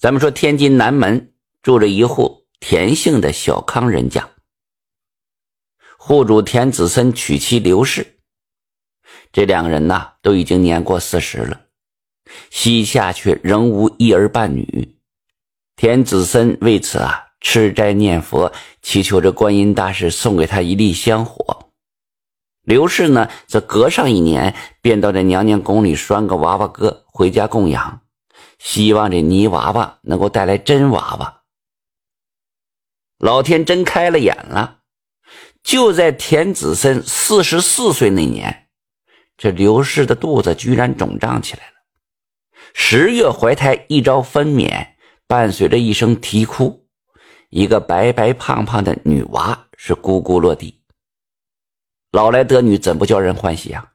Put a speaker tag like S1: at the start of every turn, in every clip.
S1: 咱们说天津南门住着一户田姓的小康人家，户主田子森娶妻刘氏，这两个人呐都已经年过四十了，膝下却仍无一儿半女。田子森为此啊吃斋念佛，祈求着观音大士送给他一粒香火。刘氏呢则隔上一年便到这娘娘宫里拴个娃娃哥回家供养。希望这泥娃娃能够带来真娃娃。老天真开了眼了，就在田子森四十四岁那年，这刘氏的肚子居然肿胀起来了。十月怀胎一朝分娩，伴随着一声啼哭，一个白白胖胖的女娃是咕咕落地。老来得女，怎不叫人欢喜啊？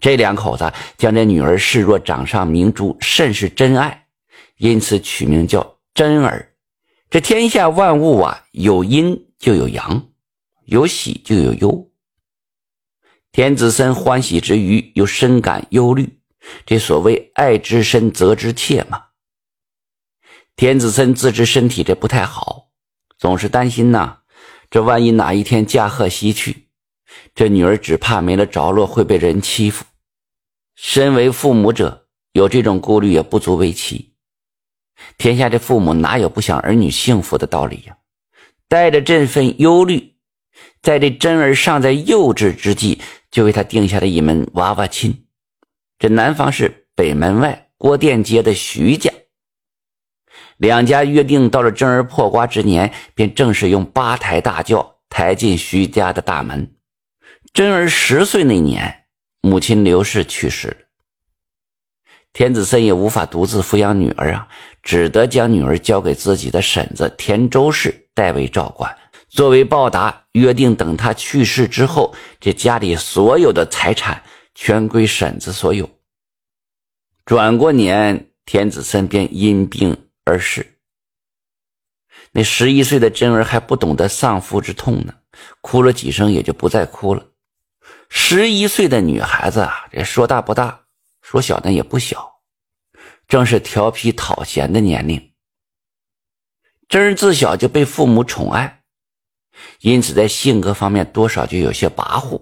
S1: 这两口子将这女儿视若掌上明珠，甚是珍爱，因此取名叫真儿。这天下万物啊，有阴就有阳，有喜就有忧。田子森欢喜之余，又深感忧虑。这所谓爱之深，责之切嘛。田子森自知身体这不太好，总是担心呐，这万一哪一天驾鹤西去。这女儿只怕没了着落，会被人欺负。身为父母者，有这种顾虑也不足为奇。天下的父母哪有不想儿女幸福的道理呀？带着这份忧虑，在这真儿尚在幼稚之际，就为他定下了一门娃娃亲。这男方是北门外郭店街的徐家，两家约定到了真儿破瓜之年，便正式用八抬大轿抬进徐家的大门。真儿十岁那年，母亲刘氏去世了。田子森也无法独自抚养女儿啊，只得将女儿交给自己的婶子田周氏代为照管。作为报答，约定等他去世之后，这家里所有的财产全归婶子所有。转过年，田子森便因病而逝。那十一岁的真儿还不懂得丧夫之痛呢，哭了几声也就不再哭了。十一岁的女孩子啊，这说大不大，说小呢也不小，正是调皮讨嫌的年龄。真儿自小就被父母宠爱，因此在性格方面多少就有些跋扈，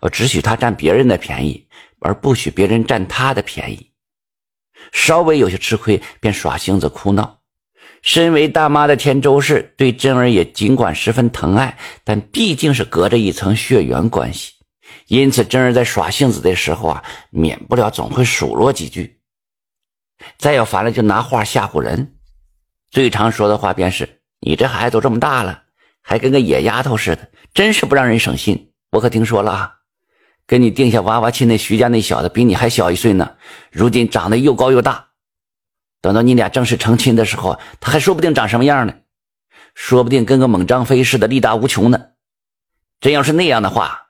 S1: 呃，只许他占别人的便宜，而不许别人占他的便宜。稍微有些吃亏，便耍性子哭闹。身为大妈的田周氏对真儿也尽管十分疼爱，但毕竟是隔着一层血缘关系。因此，真儿在耍性子的时候啊，免不了总会数落几句。再要烦了，就拿话吓唬人。最常说的话便是：“你这孩子都这么大了，还跟个野丫头似的，真是不让人省心。”我可听说了啊，跟你定下娃娃亲那徐家那小子比你还小一岁呢，如今长得又高又大。等到你俩正式成亲的时候，他还说不定长什么样呢，说不定跟个猛张飞似的，力大无穷呢。真要是那样的话，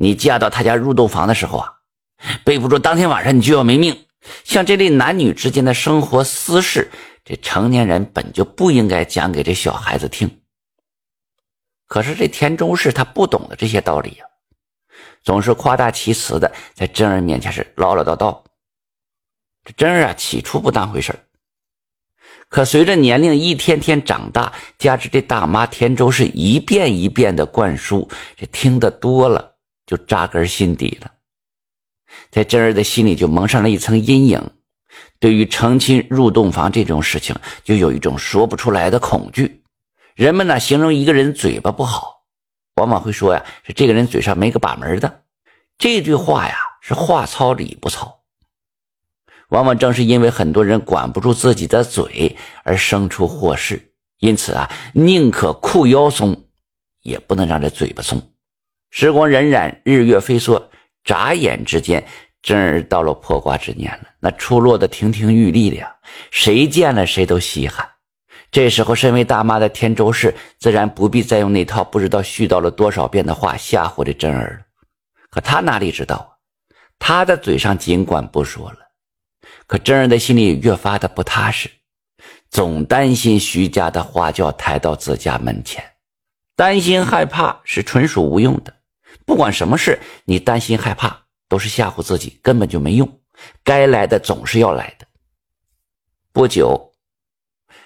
S1: 你嫁到他家入洞房的时候啊，备不住当天晚上你就要没命。像这类男女之间的生活私事，这成年人本就不应该讲给这小孩子听。可是这田中氏他不懂得这些道理呀，总是夸大其词的在真儿面前是唠唠叨叨。这真儿啊，起初不当回事可随着年龄一天天长大，加之这大妈田周是一遍一遍的灌输，这听得多了。就扎根心底了，在真儿的心里就蒙上了一层阴影，对于成亲入洞房这种事情，就有一种说不出来的恐惧。人们呢，形容一个人嘴巴不好，往往会说呀，是这个人嘴上没个把门的。这句话呀，是话糙理不糙。往往正是因为很多人管不住自己的嘴，而生出祸事。因此啊，宁可裤腰松，也不能让这嘴巴松。时光荏苒，日月飞梭，眨眼之间，真儿到了破瓜之年了。那出落的亭亭玉立的呀，谁见了谁都稀罕。这时候，身为大妈的田周氏自然不必再用那套不知道絮叨了多少遍的话吓唬这真儿了。可他哪里知道啊，他的嘴上尽管不说了，可真儿的心里越发的不踏实，总担心徐家的花轿抬到自家门前，担心害怕是纯属无用的。不管什么事，你担心害怕都是吓唬自己，根本就没用。该来的总是要来的。不久，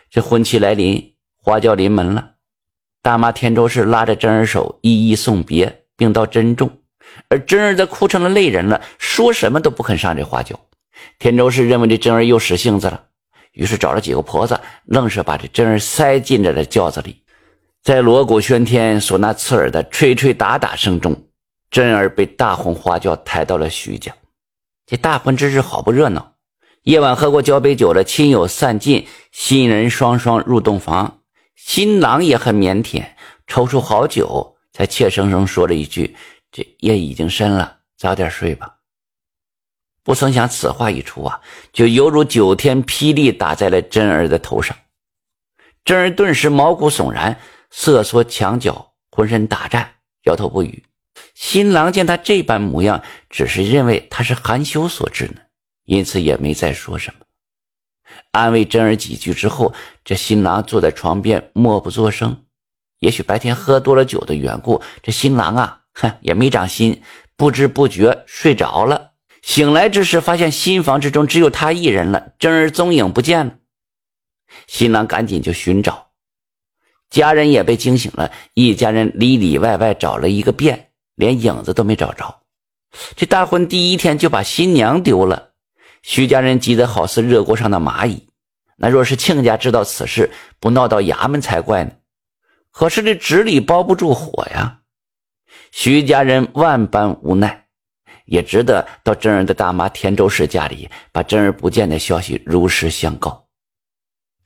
S1: 这婚期来临，花轿临门了。大妈田周氏拉着真儿手，一一送别，并道珍重。而真儿则哭成了泪人了，说什么都不肯上这花轿。田周氏认为这真儿又使性子了，于是找了几个婆子，愣是把这真儿塞进了这轿子里。在锣鼓喧天、唢呐刺耳的吹吹打打声中，真儿被大红花轿抬到了徐家。这大婚之日好不热闹，夜晚喝过交杯酒了，亲友散尽，新人双双入洞房。新郎也很腼腆，抽出好酒，才怯生生说了一句：“这夜已经深了，早点睡吧。”不曾想此话一出啊，就犹如九天霹雳打在了真儿的头上。真儿顿时毛骨悚然，瑟缩墙角，浑身打颤，摇头不语。新郎见他这般模样，只是认为他是含羞所致呢，因此也没再说什么。安慰真儿几句之后，这新郎坐在床边默不作声。也许白天喝多了酒的缘故，这新郎啊，哼，也没长心，不知不觉睡着了。醒来之时，发现新房之中只有他一人了，真儿踪影不见了。新郎赶紧就寻找，家人也被惊醒了，一家人里里外外找了一个遍，连影子都没找着。这大婚第一天就把新娘丢了。徐家人急得好似热锅上的蚂蚁，那若是亲家知道此事，不闹到衙门才怪呢。可是这纸里包不住火呀，徐家人万般无奈，也只得到真儿的大妈田周氏家里，把真儿不见的消息如实相告。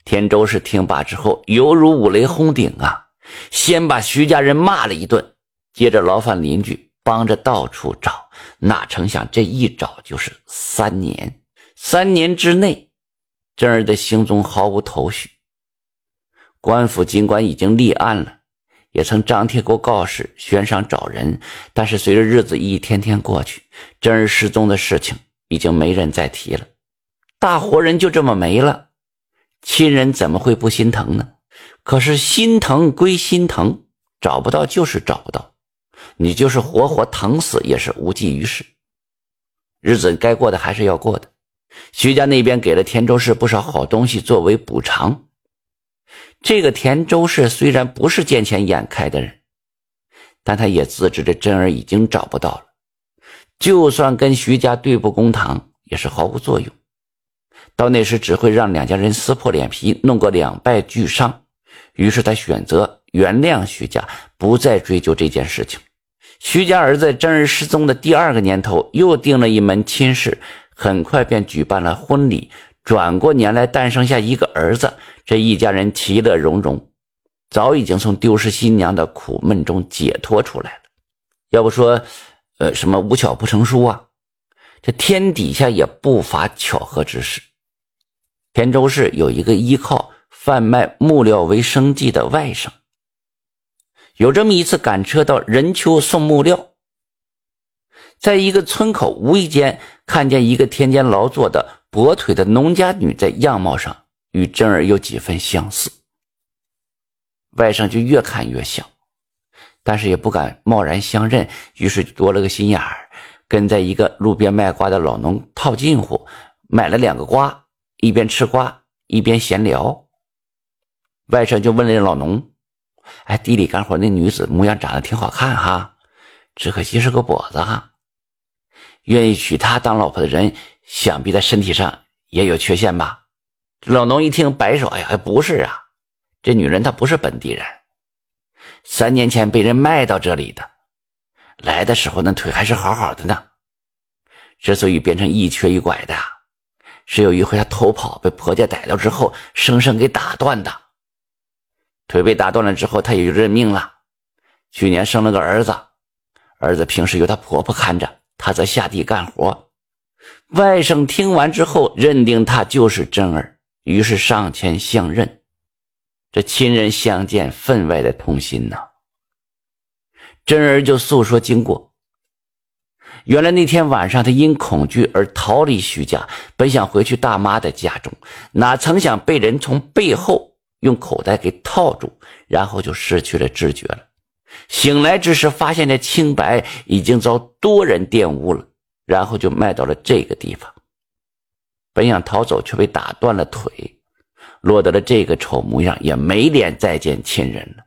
S1: 田周氏听罢之后，犹如五雷轰顶啊！先把徐家人骂了一顿，接着劳烦邻居帮着到处找，哪成想这一找就是三年。三年之内，真儿的行踪毫无头绪。官府尽管已经立案了，也曾张贴过告示，悬赏找人，但是随着日子一天天过去，真儿失踪的事情已经没人再提了。大活人就这么没了，亲人怎么会不心疼呢？可是心疼归心疼，找不到就是找不到，你就是活活疼死也是无济于事。日子该过的还是要过的。徐家那边给了田周氏不少好东西作为补偿。这个田周氏虽然不是见钱眼开的人，但他也自知这真儿已经找不到了，就算跟徐家对簿公堂也是毫无作用。到那时只会让两家人撕破脸皮，弄个两败俱伤。于是他选择原谅徐家，不再追究这件事情。徐家儿子真儿失踪的第二个年头，又定了一门亲事。很快便举办了婚礼，转过年来诞生下一个儿子，这一家人其乐融融，早已经从丢失新娘的苦闷中解脱出来了。要不说，呃，什么无巧不成书啊？这天底下也不乏巧合之事。田州市有一个依靠贩卖木料为生计的外甥，有这么一次赶车到任丘送木料。在一个村口，无意间看见一个田间劳作的跛腿的农家女，在样貌上与真儿有几分相似。外甥就越看越像，但是也不敢贸然相认，于是多了个心眼儿，跟在一个路边卖瓜的老农套近乎，买了两个瓜，一边吃瓜一边闲聊。外甥就问那老农：“哎，地里干活那女子模样长得挺好看哈，只可惜是个跛子哈。”愿意娶她当老婆的人，想必在身体上也有缺陷吧？老农一听，摆手：“哎呀，不是啊，这女人她不是本地人，三年前被人卖到这里的，来的时候那腿还是好好的呢。之所以变成一瘸一拐的，是有一回她偷跑被婆家逮到之后，生生给打断的。腿被打断了之后，她也就认命了。去年生了个儿子，儿子平时由她婆婆看着。”他则下地干活，外甥听完之后认定他就是真儿，于是上前相认。这亲人相见，分外的痛心呐。真儿就诉说经过。原来那天晚上，他因恐惧而逃离徐家，本想回去大妈的家中，哪曾想被人从背后用口袋给套住，然后就失去了知觉了。醒来之时，发现这清白已经遭多人玷污了，然后就卖到了这个地方。本想逃走，却被打断了腿，落得了这个丑模样，也没脸再见亲人了。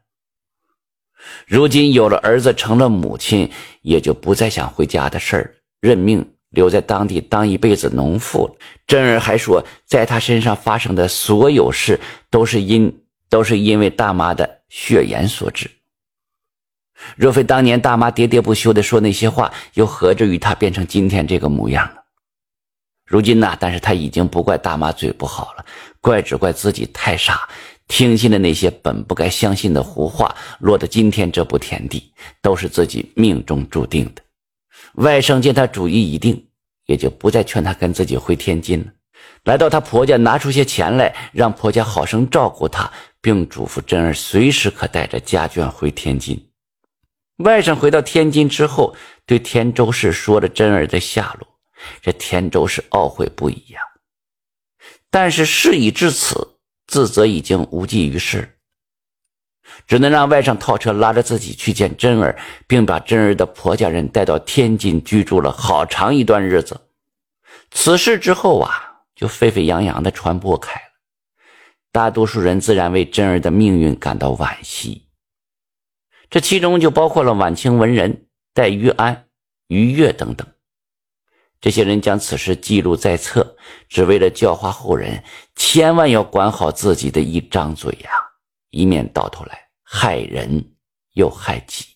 S1: 如今有了儿子，成了母亲，也就不再想回家的事儿，认命留在当地当一辈子农妇了。真儿还说，在他身上发生的所有事，都是因都是因为大妈的血缘所致。若非当年大妈喋喋不休的说那些话，又何至于他变成今天这个模样呢？如今呢？但是他已经不怪大妈嘴不好了，怪只怪自己太傻，听信了那些本不该相信的胡话，落得今天这步田地，都是自己命中注定的。外甥见他主意已定，也就不再劝他跟自己回天津了。来到他婆家，拿出些钱来，让婆家好生照顾他，并嘱咐珍儿随时可带着家眷回天津。外甥回到天津之后，对田周氏说了珍儿的下落。这田周氏懊悔不已呀，但是事已至此，自责已经无济于事，只能让外甥套车拉着自己去见真儿，并把真儿的婆家人带到天津居住了好长一段日子。此事之后啊，就沸沸扬扬的传播开了，大多数人自然为真儿的命运感到惋惜。这其中就包括了晚清文人戴玉安、于越等等。这些人将此事记录在册，只为了教化后人，千万要管好自己的一张嘴呀，一面到头来害人又害己。